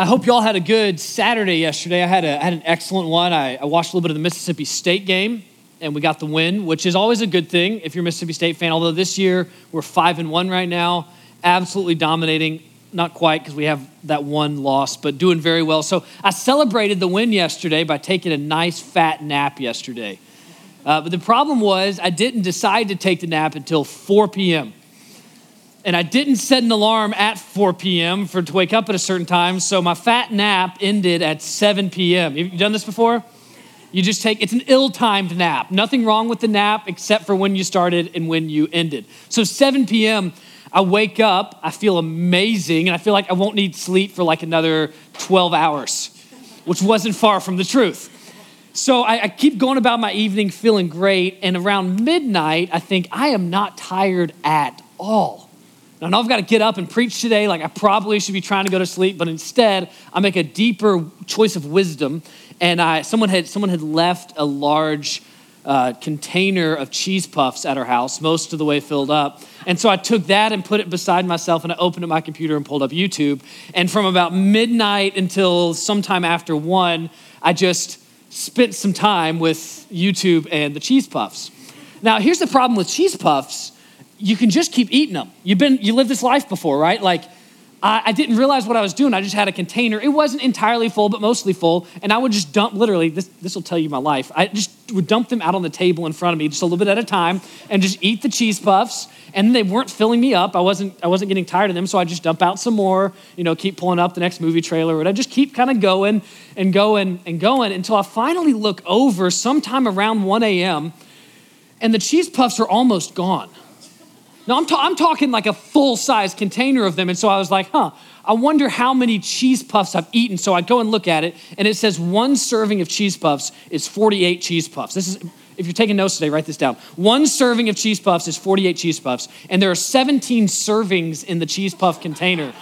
I hope y'all had a good Saturday yesterday. I had, a, I had an excellent one. I, I watched a little bit of the Mississippi State game, and we got the win, which is always a good thing if you're a Mississippi State fan. Although this year we're five and one right now, absolutely dominating. Not quite because we have that one loss, but doing very well. So I celebrated the win yesterday by taking a nice fat nap yesterday. Uh, but the problem was I didn't decide to take the nap until 4 p.m. And I didn't set an alarm at 4 p.m. for to wake up at a certain time. So my fat nap ended at 7 p.m. Have you done this before? You just take, it's an ill timed nap. Nothing wrong with the nap except for when you started and when you ended. So 7 p.m., I wake up, I feel amazing, and I feel like I won't need sleep for like another 12 hours, which wasn't far from the truth. So I, I, keep going about my evening feeling great, and around midnight, I think I am not tired at all. Now, I know I've got to get up and preach today, like I probably should be trying to go to sleep, but instead, I make a deeper choice of wisdom, and I, someone, had, someone had left a large uh, container of cheese puffs at our house, most of the way filled up. And so I took that and put it beside myself, and I opened up my computer and pulled up YouTube. And from about midnight until sometime after one, I just spent some time with YouTube and the cheese puffs. Now, here's the problem with cheese puffs you can just keep eating them. You've been, you lived this life before, right? Like, I, I didn't realize what I was doing. I just had a container. It wasn't entirely full, but mostly full. And I would just dump, literally, this, this will tell you my life. I just would dump them out on the table in front of me just a little bit at a time and just eat the cheese puffs. And they weren't filling me up. I wasn't, I wasn't getting tired of them. So I just dump out some more, you know, keep pulling up the next movie trailer. And I just keep kind of going and going and going until I finally look over sometime around 1 a.m. and the cheese puffs are almost gone. No, I'm, ta- I'm talking like a full size container of them. And so I was like, huh, I wonder how many cheese puffs I've eaten. So I go and look at it, and it says one serving of cheese puffs is 48 cheese puffs. This is, if you're taking notes today, write this down. One serving of cheese puffs is 48 cheese puffs, and there are 17 servings in the cheese puff container.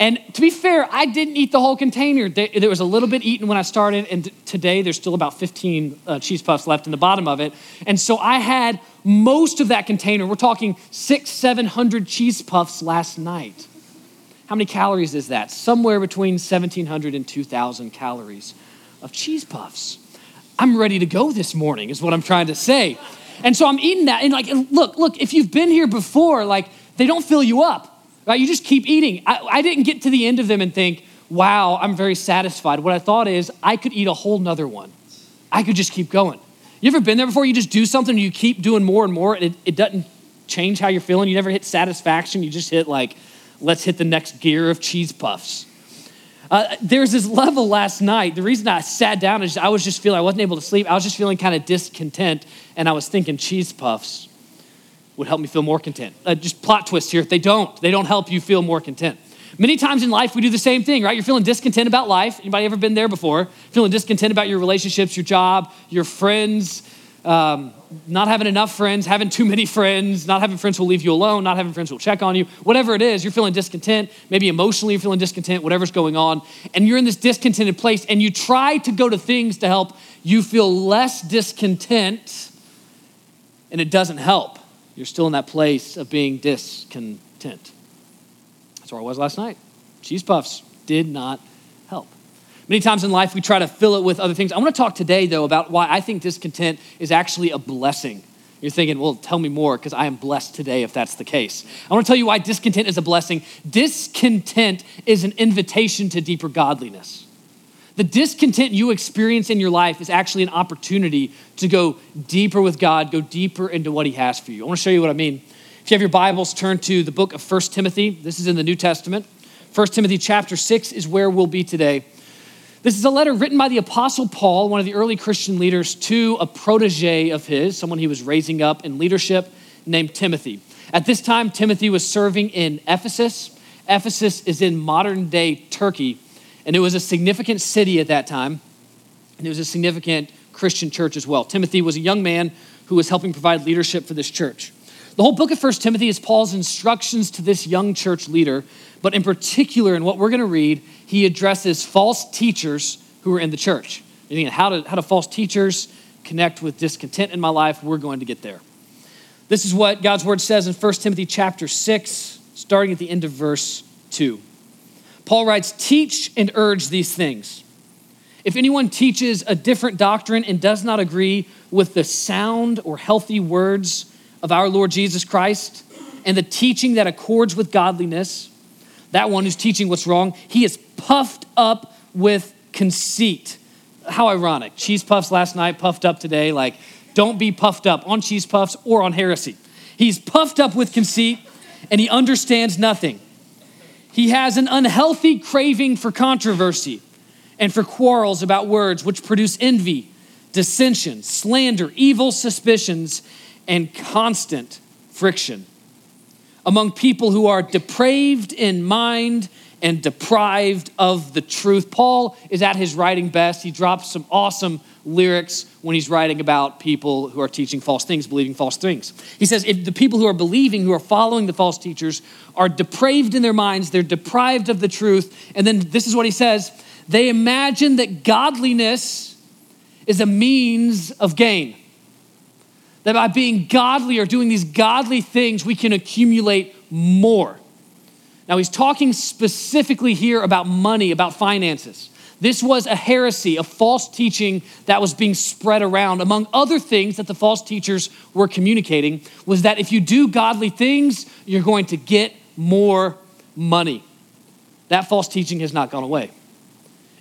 And to be fair, I didn't eat the whole container. There was a little bit eaten when I started, and today there's still about 15 uh, cheese puffs left in the bottom of it. And so I had most of that container. We're talking six, 700 cheese puffs last night. How many calories is that? Somewhere between 1,700 and 2,000 calories of cheese puffs. I'm ready to go this morning, is what I'm trying to say. And so I'm eating that. And like, look, look, if you've been here before, like, they don't fill you up right? You just keep eating. I, I didn't get to the end of them and think, wow, I'm very satisfied. What I thought is, I could eat a whole nother one. I could just keep going. You ever been there before? You just do something and you keep doing more and more, and it, it doesn't change how you're feeling. You never hit satisfaction. You just hit, like, let's hit the next gear of cheese puffs. Uh, there's this level last night. The reason I sat down is I was just feeling, I wasn't able to sleep. I was just feeling kind of discontent, and I was thinking cheese puffs would help me feel more content. Uh, just plot twist here. They don't. They don't help you feel more content. Many times in life, we do the same thing, right? You're feeling discontent about life. Anybody ever been there before? Feeling discontent about your relationships, your job, your friends, um, not having enough friends, having too many friends, not having friends who'll leave you alone, not having friends who'll check on you. Whatever it is, you're feeling discontent. Maybe emotionally, you're feeling discontent, whatever's going on. And you're in this discontented place, and you try to go to things to help you feel less discontent, and it doesn't help you're still in that place of being discontent. That's where I was last night. Cheese puffs did not help. Many times in life, we try to fill it with other things. I want to talk today, though, about why I think discontent is actually a blessing. You're thinking, well, tell me more, because I am blessed today if that's the case. I want to tell you why discontent is a blessing. Discontent is an invitation to deeper godliness. The discontent you experience in your life is actually an opportunity to go deeper with God, go deeper into what He has for you. I want to show you what I mean. If you have your Bibles, turn to the book of First Timothy. This is in the New Testament. First Timothy chapter 6 is where we'll be today. This is a letter written by the Apostle Paul, one of the early Christian leaders, to a protege of his, someone he was raising up in leadership, named Timothy. At this time, Timothy was serving in Ephesus. Ephesus is in modern day Turkey. And it was a significant city at that time, and it was a significant Christian church as well. Timothy was a young man who was helping provide leadership for this church. The whole book of First Timothy is Paul's instructions to this young church leader, but in particular, in what we're going to read, he addresses false teachers who are in the church. You think, how do, how do false teachers connect with discontent in my life? We're going to get there. This is what God's word says in 1 Timothy chapter 6, starting at the end of verse 2. Paul writes, Teach and urge these things. If anyone teaches a different doctrine and does not agree with the sound or healthy words of our Lord Jesus Christ and the teaching that accords with godliness, that one who's teaching what's wrong, he is puffed up with conceit. How ironic. Cheese puffs last night, puffed up today. Like, don't be puffed up on cheese puffs or on heresy. He's puffed up with conceit and he understands nothing. He has an unhealthy craving for controversy and for quarrels about words, which produce envy, dissension, slander, evil suspicions, and constant friction among people who are depraved in mind and deprived of the truth. Paul is at his writing best. He drops some awesome lyrics when he's writing about people who are teaching false things, believing false things. He says, if the people who are believing, who are following the false teachers, are depraved in their minds, they're deprived of the truth. And then this is what he says they imagine that godliness is a means of gain. That by being godly or doing these godly things, we can accumulate more. Now, he's talking specifically here about money, about finances. This was a heresy, a false teaching that was being spread around. Among other things that the false teachers were communicating was that if you do godly things, you're going to get more money. That false teaching has not gone away.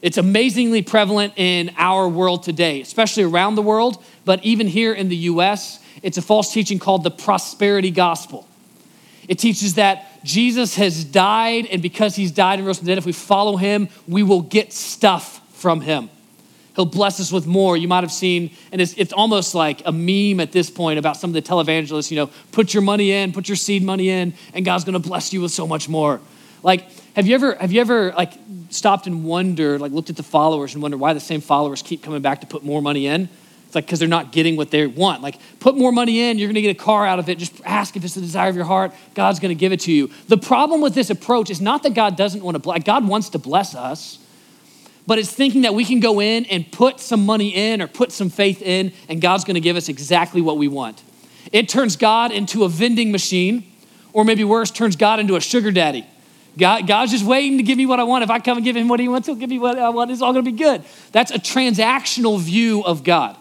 It's amazingly prevalent in our world today, especially around the world, but even here in the US, it's a false teaching called the prosperity gospel. It teaches that Jesus has died, and because he's died and rose from the dead, if we follow him, we will get stuff from him. He'll bless us with more. You might have seen, and it's, it's almost like a meme at this point about some of the televangelists, you know, put your money in, put your seed money in, and God's gonna bless you with so much more. Like, have you ever, have you ever like stopped and wondered, like looked at the followers and wondered why the same followers keep coming back to put more money in? It's like because they're not getting what they want. Like, put more money in, you're gonna get a car out of it. Just ask if it's the desire of your heart. God's gonna give it to you. The problem with this approach is not that God doesn't want to bless, God wants to bless us, but it's thinking that we can go in and put some money in or put some faith in, and God's gonna give us exactly what we want. It turns God into a vending machine, or maybe worse, turns God into a sugar daddy. God, God's just waiting to give me what I want. If I come and give him what he wants, he'll give me what I want. It's all going to be good. That's a transactional view of God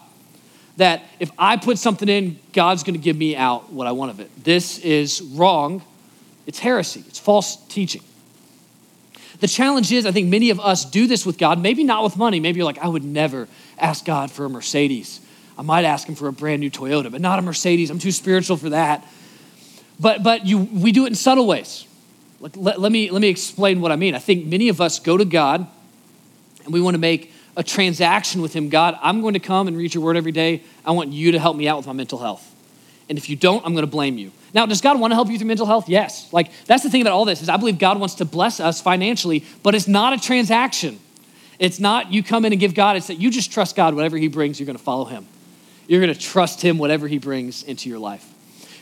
that if I put something in, God's going to give me out what I want of it. This is wrong. It's heresy, it's false teaching. The challenge is, I think many of us do this with God, maybe not with money. Maybe you're like, I would never ask God for a Mercedes. I might ask him for a brand new Toyota, but not a Mercedes. I'm too spiritual for that. But, but you, we do it in subtle ways. Let, let, me, let me explain what I mean. I think many of us go to God and we want to make a transaction with Him. God, I'm going to come and read your word every day. I want you to help me out with my mental health. And if you don't, I'm going to blame you. Now, does God want to help you through mental health? Yes. Like that's the thing about all this is I believe God wants to bless us financially, but it's not a transaction. It's not you come in and give God, it's that you just trust God whatever he brings, you're going to follow him. You're going to trust him whatever he brings into your life.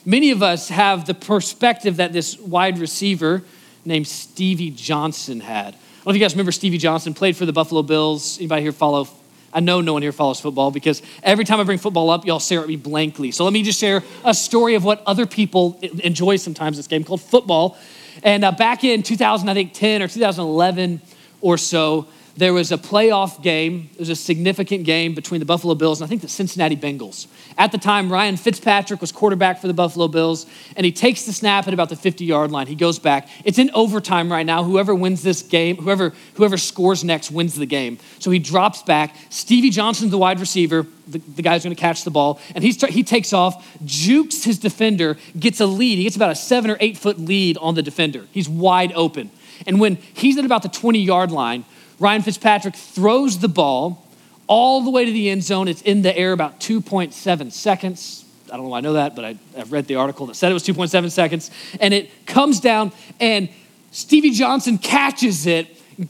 Many of us have the perspective that this wide receiver named Stevie Johnson had don't know if you guys remember Stevie Johnson, played for the Buffalo Bills. Anybody here follow? I know no one here follows football because every time I bring football up, y'all stare at me blankly. So let me just share a story of what other people enjoy sometimes this game called football. And uh, back in 2000, I think 10 or 2011 or so, there was a playoff game. It was a significant game between the Buffalo Bills and I think the Cincinnati Bengals. At the time, Ryan Fitzpatrick was quarterback for the Buffalo Bills, and he takes the snap at about the 50 yard line. He goes back. It's in overtime right now. Whoever wins this game, whoever, whoever scores next wins the game. So he drops back. Stevie Johnson's the wide receiver, the, the guy's gonna catch the ball, and he's, he takes off, jukes his defender, gets a lead. He gets about a seven or eight foot lead on the defender. He's wide open. And when he's at about the 20 yard line, Ryan Fitzpatrick throws the ball all the way to the end zone. It's in the air about 2.7 seconds. I don't know why I know that, but I, have read the article that said it was 2.7 seconds. And it comes down, and Stevie Johnson catches it,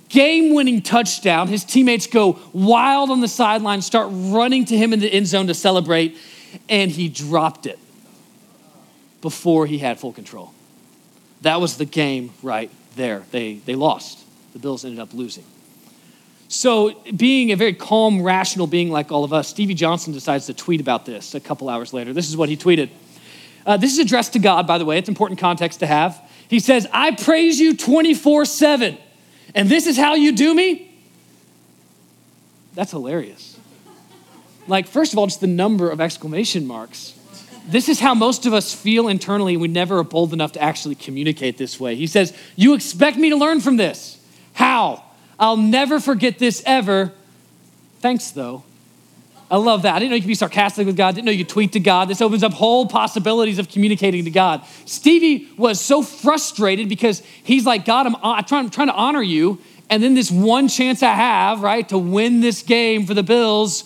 game winning touchdown. His teammates go wild on the sideline, start running to him in the end zone to celebrate, and he dropped it before he had full control. That was the game right there. They, they lost. The Bills ended up losing. So, being a very calm, rational being like all of us, Stevie Johnson decides to tweet about this a couple hours later. This is what he tweeted. Uh, this is addressed to God, by the way. It's important context to have. He says, I praise you 24 7 And this is how you do me? That's hilarious. Like, first of all, just the number of exclamation marks. This is how most of us feel internally, we never are bold enough to actually communicate this way. He says, You expect me to learn from this. How? I'll never forget this ever. Thanks, though. I love that. I didn't know you could be sarcastic with God. I didn't know you could tweet to God. This opens up whole possibilities of communicating to God. Stevie was so frustrated because he's like, God, I'm, I'm, trying, I'm trying to honor you. And then this one chance I have, right, to win this game for the Bills,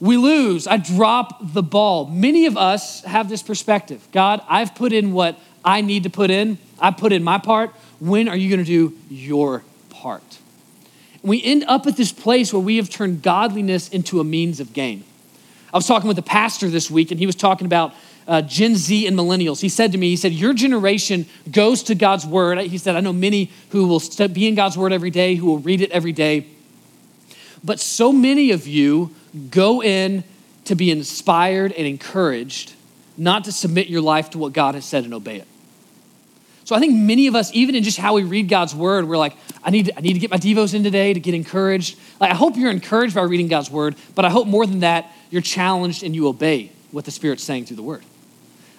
we lose. I drop the ball. Many of us have this perspective God, I've put in what I need to put in, I put in my part. When are you going to do your part? We end up at this place where we have turned godliness into a means of gain. I was talking with a pastor this week, and he was talking about uh, Gen Z and millennials. He said to me, he said, Your generation goes to God's word. He said, I know many who will be in God's word every day, who will read it every day. But so many of you go in to be inspired and encouraged, not to submit your life to what God has said and obey it. So I think many of us, even in just how we read God's word, we're like, I need, I need to get my Devos in today to get encouraged. Like, I hope you're encouraged by reading God's word, but I hope more than that, you're challenged and you obey what the Spirit's saying through the word.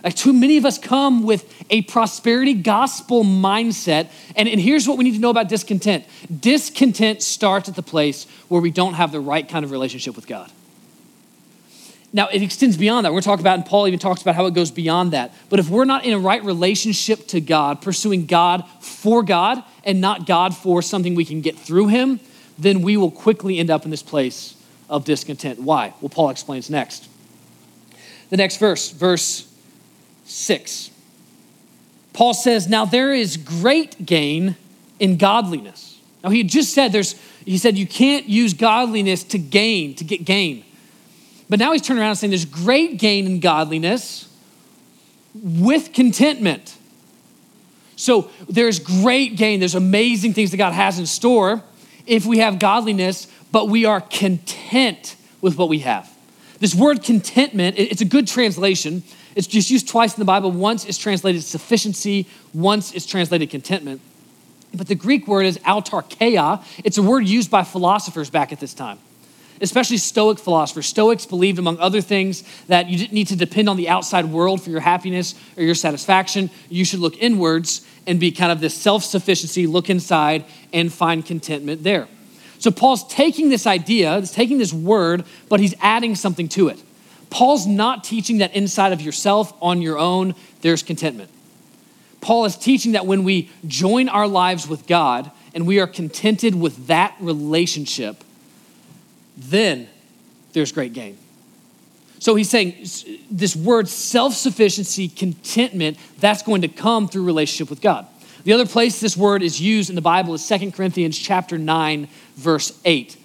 Like too many of us come with a prosperity gospel mindset. And, and here's what we need to know about discontent discontent starts at the place where we don't have the right kind of relationship with God. Now, it extends beyond that. We're going to talk about, and Paul even talks about how it goes beyond that. But if we're not in a right relationship to God, pursuing God for God and not God for something we can get through Him, then we will quickly end up in this place of discontent. Why? Well, Paul explains next. The next verse, verse 6. Paul says, Now there is great gain in godliness. Now, he just said there's, he said you can't use godliness to gain, to get gain. But now he's turning around and saying there's great gain in godliness with contentment. So there's great gain, there's amazing things that God has in store if we have godliness, but we are content with what we have. This word contentment, it's a good translation. It's just used twice in the Bible. Once it's translated sufficiency, once it's translated contentment. But the Greek word is autarkeia. It's a word used by philosophers back at this time especially Stoic philosophers. Stoics believed, among other things, that you didn't need to depend on the outside world for your happiness or your satisfaction. You should look inwards and be kind of this self sufficiency, look inside and find contentment there. So Paul's taking this idea, he's taking this word, but he's adding something to it. Paul's not teaching that inside of yourself on your own, there's contentment. Paul is teaching that when we join our lives with God and we are contented with that relationship, then there's great gain. So he's saying this word self sufficiency, contentment, that's going to come through relationship with God. The other place this word is used in the Bible is 2 Corinthians chapter 9 verse 8.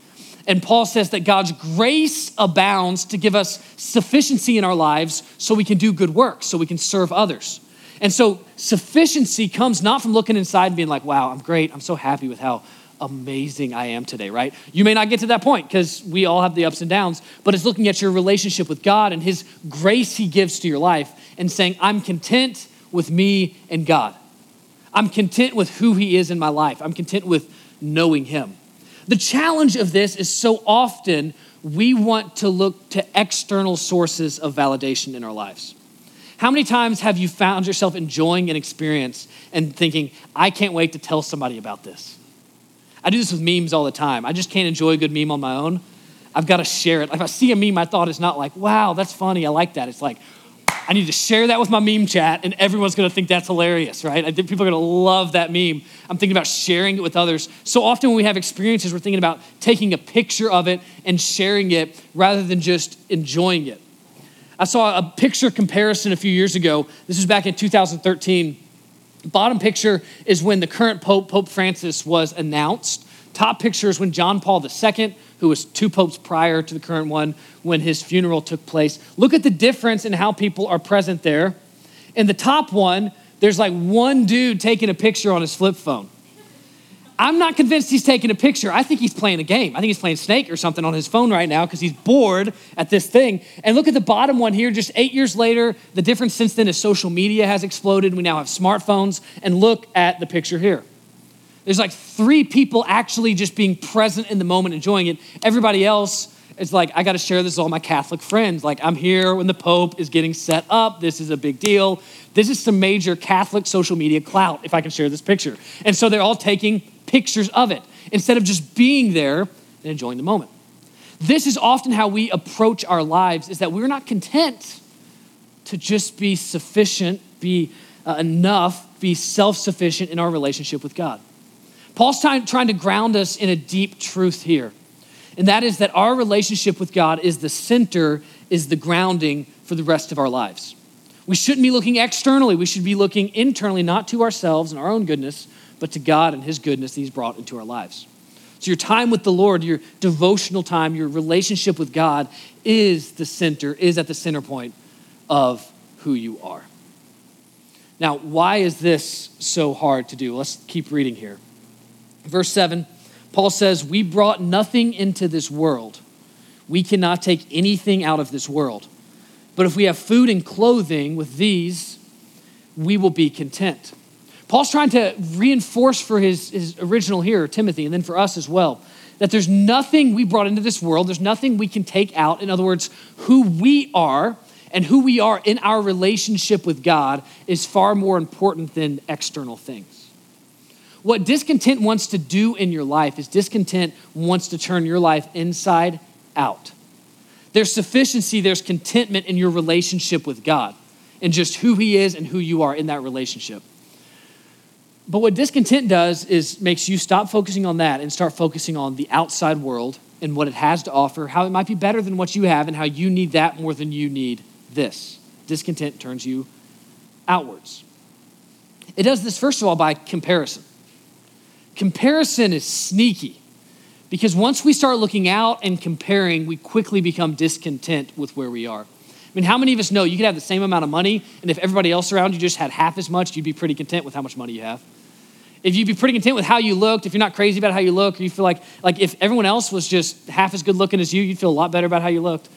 And Paul says that God's grace abounds to give us sufficiency in our lives so we can do good work, so we can serve others. And so sufficiency comes not from looking inside and being like, wow, I'm great. I'm so happy with how amazing I am today, right? You may not get to that point because we all have the ups and downs, but it's looking at your relationship with God and His grace He gives to your life and saying, I'm content with me and God. I'm content with who He is in my life. I'm content with knowing Him. The challenge of this is so often we want to look to external sources of validation in our lives. How many times have you found yourself enjoying an experience and thinking, I can't wait to tell somebody about this? I do this with memes all the time. I just can't enjoy a good meme on my own. I've got to share it. If I see a meme, my thought is not like, wow, that's funny. I like that. It's like, I need to share that with my meme chat, and everyone's gonna think that's hilarious, right? I think people are gonna love that meme. I'm thinking about sharing it with others. So often when we have experiences, we're thinking about taking a picture of it and sharing it rather than just enjoying it. I saw a picture comparison a few years ago. This was back in 2013 Bottom picture is when the current Pope, Pope Francis, was announced. Top picture is when John Paul II, who was two popes prior to the current one, when his funeral took place. Look at the difference in how people are present there. In the top one, there's like one dude taking a picture on his flip phone. I'm not convinced he's taking a picture. I think he's playing a game. I think he's playing Snake or something on his phone right now because he's bored at this thing. And look at the bottom one here, just eight years later. The difference since then is social media has exploded. We now have smartphones. And look at the picture here. There's like three people actually just being present in the moment, enjoying it. Everybody else is like, I got to share this with all my Catholic friends. Like, I'm here when the Pope is getting set up. This is a big deal. This is some major Catholic social media clout, if I can share this picture. And so they're all taking pictures of it instead of just being there and enjoying the moment. This is often how we approach our lives is that we're not content to just be sufficient, be uh, enough, be self-sufficient in our relationship with God. Paul's trying, trying to ground us in a deep truth here. And that is that our relationship with God is the center, is the grounding for the rest of our lives. We shouldn't be looking externally. We should be looking internally, not to ourselves and our own goodness, but to God and His goodness that He's brought into our lives. So, your time with the Lord, your devotional time, your relationship with God is the center, is at the center point of who you are. Now, why is this so hard to do? Let's keep reading here. Verse 7, Paul says, We brought nothing into this world. We cannot take anything out of this world. But if we have food and clothing with these, we will be content. Paul's trying to reinforce for his, his original hearer, Timothy, and then for us as well, that there's nothing we brought into this world, there's nothing we can take out. In other words, who we are and who we are in our relationship with God is far more important than external things. What discontent wants to do in your life is discontent wants to turn your life inside out. There's sufficiency, there's contentment in your relationship with God and just who He is and who you are in that relationship. But what discontent does is makes you stop focusing on that and start focusing on the outside world and what it has to offer, how it might be better than what you have, and how you need that more than you need this. Discontent turns you outwards. It does this, first of all, by comparison. Comparison is sneaky. Because once we start looking out and comparing, we quickly become discontent with where we are. I mean, how many of us know you could have the same amount of money, and if everybody else around you just had half as much, you'd be pretty content with how much money you have? If you'd be pretty content with how you looked, if you're not crazy about how you look, or you feel like, like if everyone else was just half as good looking as you, you'd feel a lot better about how you looked.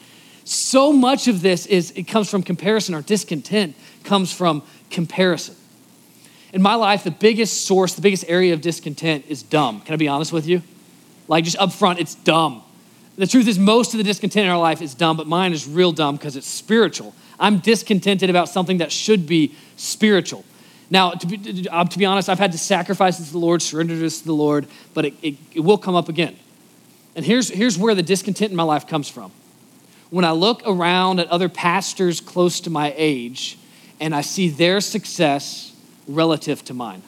So much of this is it comes from comparison, or discontent comes from comparison. In my life, the biggest source, the biggest area of discontent is dumb. Can I be honest with you? Like, just up front, it's dumb. The truth is, most of the discontent in our life is dumb, but mine is real dumb because it's spiritual. I'm discontented about something that should be spiritual. Now, to be, uh, to be honest, I've had to sacrifice this to the Lord, surrender this to the Lord, but it, it, it will come up again. And here's, here's where the discontent in my life comes from. When I look around at other pastors close to my age and I see their success relative to mine.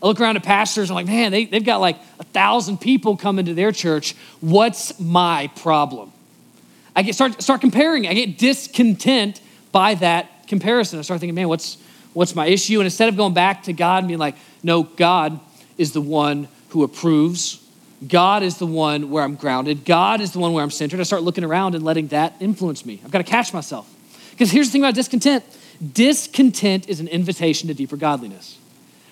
I look around at pastors, and I'm like, man, they, they've got like a thousand people coming to their church. What's my problem? I get start start comparing. I get discontent by that comparison. I start thinking, man, what's what's my issue? And instead of going back to God and being like, no, God is the one who approves. God is the one where I'm grounded. God is the one where I'm centered. I start looking around and letting that influence me. I've got to catch myself. Because here's the thing about discontent discontent is an invitation to deeper godliness.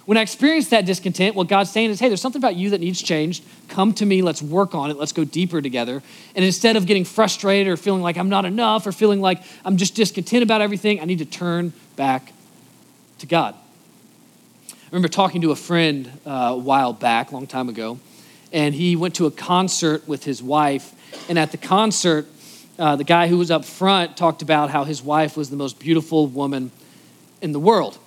When I experience that discontent, what God's saying is, hey, there's something about you that needs changed. Come to me, let's work on it, let's go deeper together. And instead of getting frustrated or feeling like I'm not enough or feeling like I'm just discontent about everything, I need to turn back to God. I remember talking to a friend uh, a while back, a long time ago, and he went to a concert with his wife. And at the concert, uh, the guy who was up front talked about how his wife was the most beautiful woman in the world.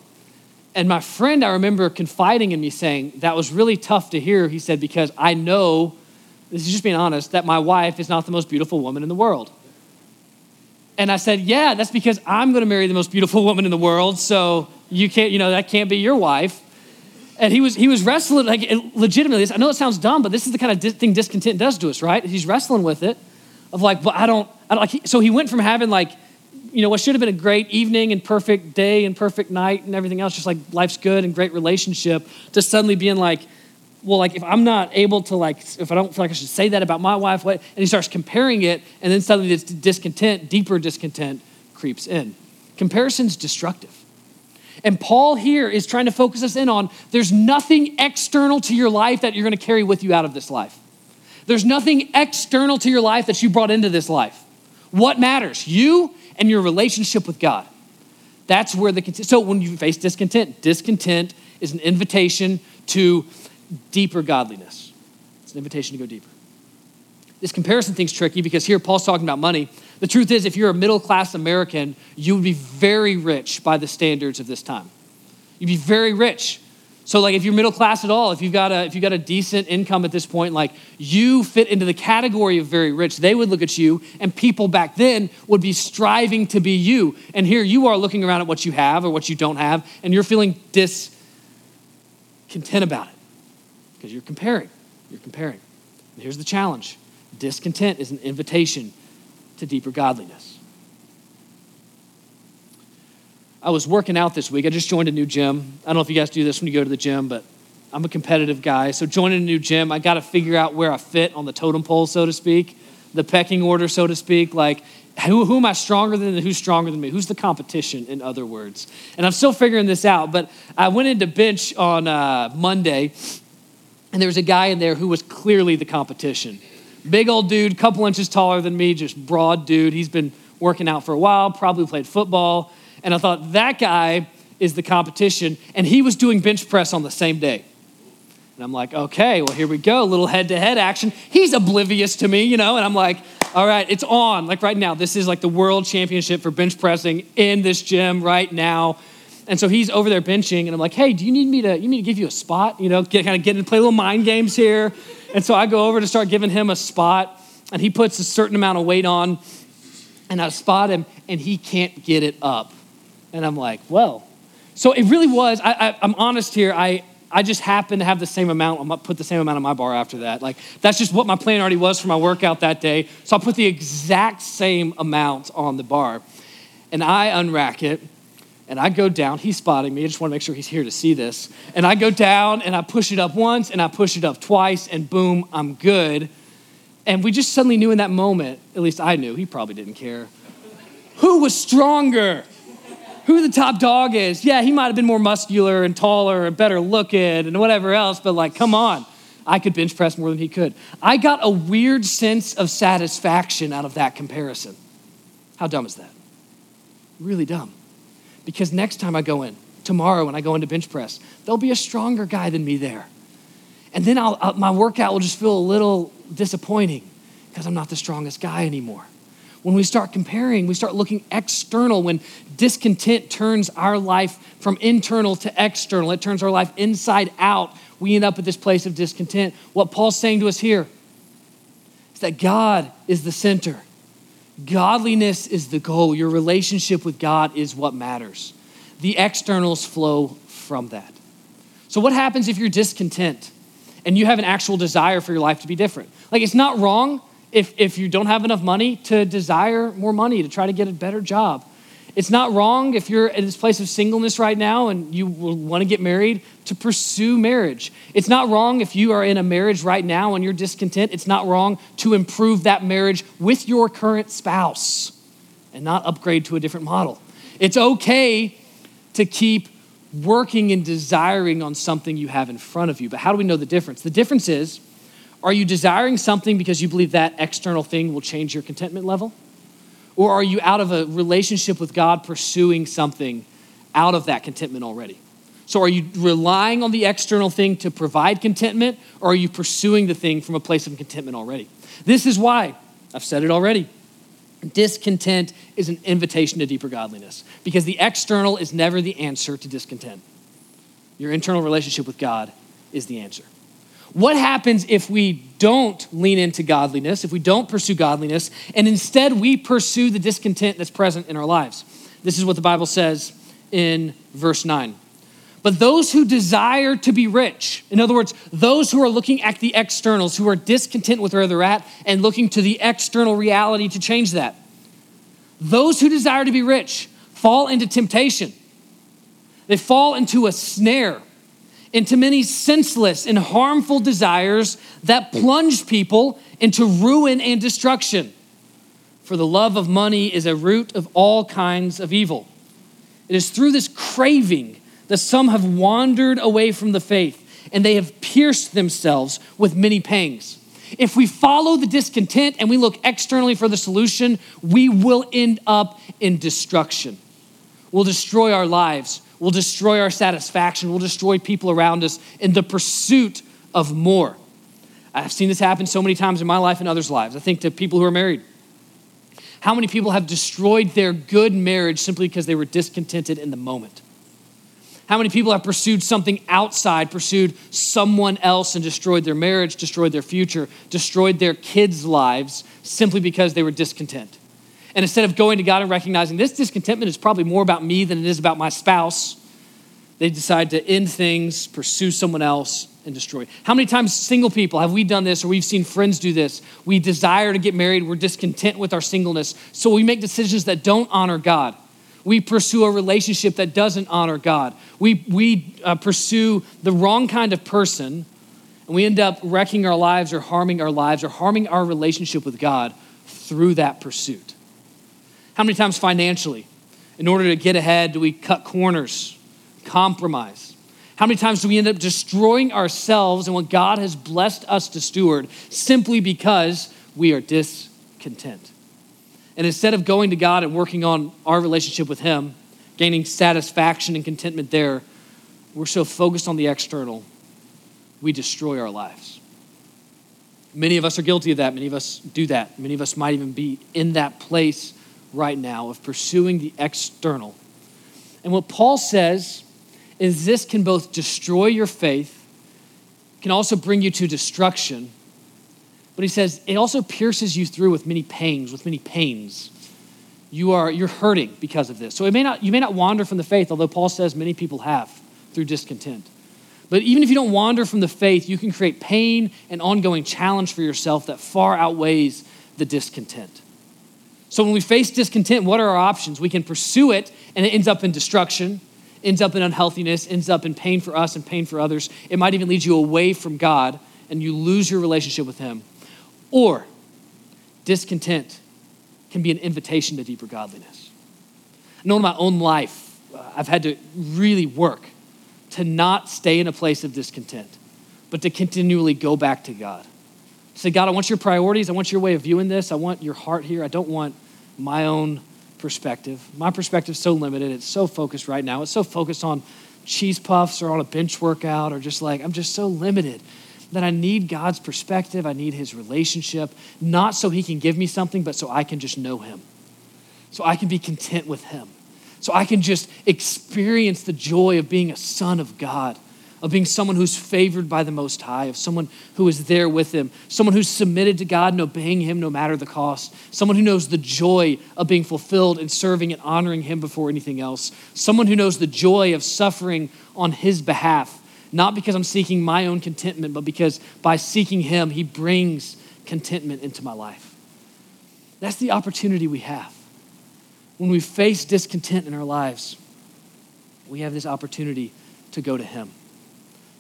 And my friend, I remember confiding in me saying, that was really tough to hear. He said, because I know, this is just being honest, that my wife is not the most beautiful woman in the world. And I said, yeah, that's because I'm going to marry the most beautiful woman in the world. So you can't, you know, that can't be your wife. And he was, he was wrestling, like legitimately, I know it sounds dumb, but this is the kind of thing discontent does to us, right? He's wrestling with it of like, well, I don't, I don't like, so he went from having like, you know, what should have been a great evening and perfect day and perfect night and everything else, just like life's good and great relationship, to suddenly being like, well, like if I'm not able to like, if I don't feel like I should say that about my wife, what? And he starts comparing it, and then suddenly this discontent, deeper discontent, creeps in. Comparison's destructive. And Paul here is trying to focus us in on there's nothing external to your life that you're going to carry with you out of this life. There's nothing external to your life that you brought into this life. What matters? You and your relationship with God. That's where the so when you face discontent, discontent is an invitation to deeper godliness. It's an invitation to go deeper. This comparison thing's tricky because here Paul's talking about money. The truth is, if you're a middle class American, you would be very rich by the standards of this time. You'd be very rich. So, like, if you're middle class at all, if you've got a if you've got a decent income at this point, like you fit into the category of very rich, they would look at you, and people back then would be striving to be you. And here you are looking around at what you have or what you don't have, and you're feeling discontent about it because you're comparing. You're comparing. And here's the challenge: discontent is an invitation to deeper godliness. I was working out this week. I just joined a new gym. I don't know if you guys do this when you go to the gym, but I'm a competitive guy. So, joining a new gym, I got to figure out where I fit on the totem pole, so to speak, the pecking order, so to speak. Like, who, who am I stronger than? Who's stronger than me? Who's the competition, in other words? And I'm still figuring this out, but I went into bench on uh, Monday, and there was a guy in there who was clearly the competition. Big old dude, couple inches taller than me, just broad dude. He's been working out for a while, probably played football. And I thought, that guy is the competition. And he was doing bench press on the same day. And I'm like, okay, well, here we go, little head to head action. He's oblivious to me, you know, and I'm like, all right, it's on. Like right now, this is like the world championship for bench pressing in this gym right now. And so he's over there benching, and I'm like, hey, do you need me to, you need to give you a spot? You know, get, kind of get in, play little mind games here. And so I go over to start giving him a spot, and he puts a certain amount of weight on, and I spot him, and he can't get it up. And I'm like, well. So it really was, I, am honest here, I, I just happened to have the same amount, I'm put the same amount on my bar after that. Like, that's just what my plan already was for my workout that day. So I put the exact same amount on the bar. And I unrack it, and I go down. He's spotting me. I just want to make sure he's here to see this. And I go down, and I push it up once, and I push it up twice, and boom, I'm good. And we just suddenly knew in that moment, at least I knew, he probably didn't care, who was stronger who the top dog is. Yeah, he might have been more muscular and taller and better looking and whatever else, but like, come on. I could bench press more than he could. I got a weird sense of satisfaction out of that comparison. How dumb is that? Really dumb. Because next time I go in, tomorrow when I go into bench press, there'll be a stronger guy than me there. And then I'll, I'll, my workout will just feel a little disappointing because I'm not the strongest guy anymore. When we start comparing, we start looking external. When discontent turns our life from internal to external, it turns our life inside out. We end up at this place of discontent. What Paul's saying to us here is that God is the center. Godliness is the goal. Your relationship with God is what matters. The externals flow from that. So, what happens if you're discontent and you have an actual desire for your life to be different? Like, it's not wrong if, if you don't have enough money to desire more money, to try to get a better job. It's not wrong if you're in this place of singleness right now and you want to get married to pursue marriage. It's not wrong if you are in a marriage right now and you're discontent. It's not wrong to improve that marriage with your current spouse and not upgrade to a different model. It's okay to keep working and desiring on something you have in front of you. But how do we know the difference? The difference is are you desiring something because you believe that external thing will change your contentment level? Or are you out of a relationship with God pursuing something out of that contentment already? So are you relying on the external thing to provide contentment, or are you pursuing the thing from a place of contentment already? This is why, I've said it already, discontent is an invitation to deeper godliness because the external is never the answer to discontent. Your internal relationship with God is the answer. What happens if we don't lean into godliness, if we don't pursue godliness, and instead we pursue the discontent that's present in our lives? This is what the Bible says in verse 9. But those who desire to be rich, in other words, those who are looking at the externals, who are discontent with where they're at and looking to the external reality to change that, those who desire to be rich fall into temptation. They fall into a snare into many senseless and harmful desires that plunge people into ruin and destruction. For the love of money is a root of all kinds of evil. It is through this craving that some have wandered away from the faith and they have pierced themselves with many pangs. If we follow the discontent and we look externally for the solution, we will end up in destruction. We'll destroy our lives will destroy our satisfaction, will destroy people around us in the pursuit of more. I've seen this happen so many times in my life and others' lives. I think to people who are married. How many people have destroyed their good marriage simply because they were discontented in the moment? How many people have pursued something outside, pursued someone else, and destroyed their marriage, destroyed their future, destroyed their kids' lives simply because they were discontent? And instead of going to God and recognizing this discontentment is probably more about me than it is about my spouse, they decide to end things, pursue someone else, and destroy. How many times, single people, have we done this or we've seen friends do this? We desire to get married, we're discontent with our singleness, so we make decisions that don't honor God. We pursue a relationship that doesn't honor God. We, we uh, pursue the wrong kind of person, and we end up wrecking our lives or harming our lives or harming our relationship with God through that pursuit. How many times financially, in order to get ahead, do we cut corners, compromise? How many times do we end up destroying ourselves and what God has blessed us to steward simply because we are discontent? And instead of going to God and working on our relationship with Him, gaining satisfaction and contentment there, we're so focused on the external, we destroy our lives. Many of us are guilty of that. Many of us do that. Many of us might even be in that place right now of pursuing the external. And what Paul says is this can both destroy your faith, can also bring you to destruction. But he says it also pierces you through with many pangs, with many pains. You are you're hurting because of this. So it may not you may not wander from the faith, although Paul says many people have through discontent. But even if you don't wander from the faith, you can create pain and ongoing challenge for yourself that far outweighs the discontent. So when we face discontent, what are our options? We can pursue it and it ends up in destruction, ends up in unhealthiness, ends up in pain for us and pain for others. It might even lead you away from God and you lose your relationship with Him. Or discontent can be an invitation to deeper godliness. I know in my own life, uh, I've had to really work to not stay in a place of discontent, but to continually go back to God. Say, God, I want your priorities. I want your way of viewing this. I want your heart here. I don't want my own perspective. My perspective is so limited. It's so focused right now. It's so focused on cheese puffs or on a bench workout or just like, I'm just so limited that I need God's perspective. I need his relationship, not so he can give me something, but so I can just know him. So I can be content with him. So I can just experience the joy of being a son of God of being someone who's favored by the Most High, of someone who is there with Him, someone who's submitted to God and obeying Him no matter the cost, someone who knows the joy of being fulfilled and serving and honoring Him before anything else, someone who knows the joy of suffering on His behalf, not because I'm seeking my own contentment, but because by seeking Him, He brings contentment into my life. That's the opportunity we have. When we face discontent in our lives, we have this opportunity to go to Him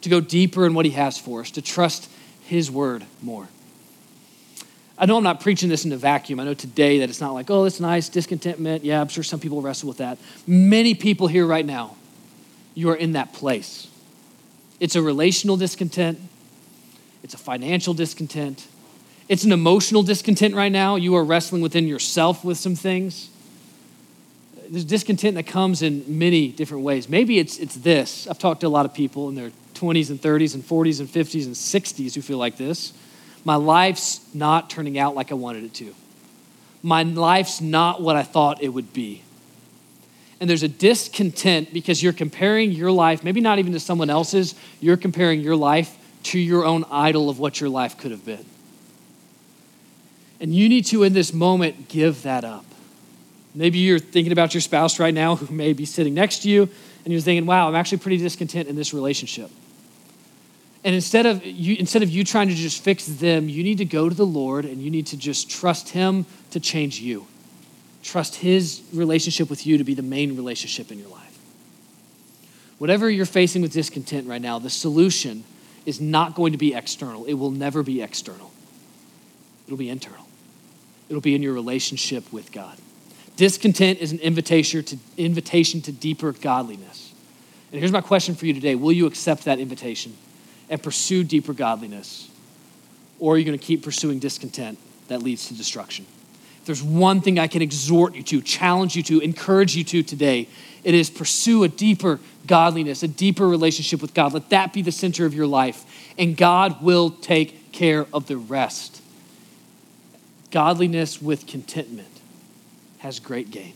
to go deeper in what He has for us, to trust His word more. I know I'm not preaching this in a vacuum. I know today that it's not like, oh, it's nice, discontentment. Yeah, I'm sure some people wrestle with that. Many people here right now, you are in that place. It's a relational discontent, it's a financial discontent, it's an emotional discontent right now. You are wrestling within yourself with some things. There's discontent that comes in many different ways. Maybe it's, it's this. I've talked to a lot of people, and they're 20s and 30s and 40s and 50s and 60s who feel like this. My life's not turning out like I wanted it to. My life's not what I thought it would be. And there's a discontent because you're comparing your life, maybe not even to someone else's, you're comparing your life to your own idol of what your life could have been. And you need to, in this moment, give that up. Maybe you're thinking about your spouse right now who may be sitting next to you, and you're thinking, wow, I'm actually pretty discontent in this relationship. And instead of you, instead of you trying to just fix them, you need to go to the Lord and you need to just trust Him to change you. Trust His relationship with you to be the main relationship in your life. Whatever you're facing with discontent right now, the solution is not going to be external. It will never be external. It'll be internal. It'll be in your relationship with God. Discontent is an invitation to, invitation to deeper godliness. And here's my question for you today Will you accept that invitation? And pursue deeper godliness? Or are you going to keep pursuing discontent that leads to destruction? if there's one thing I can exhort you to, challenge you to, encourage you to today, it is pursue a deeper godliness, a deeper relationship with God. Let that be the center of your life, and God will take care of the rest. Godliness with contentment has great gain.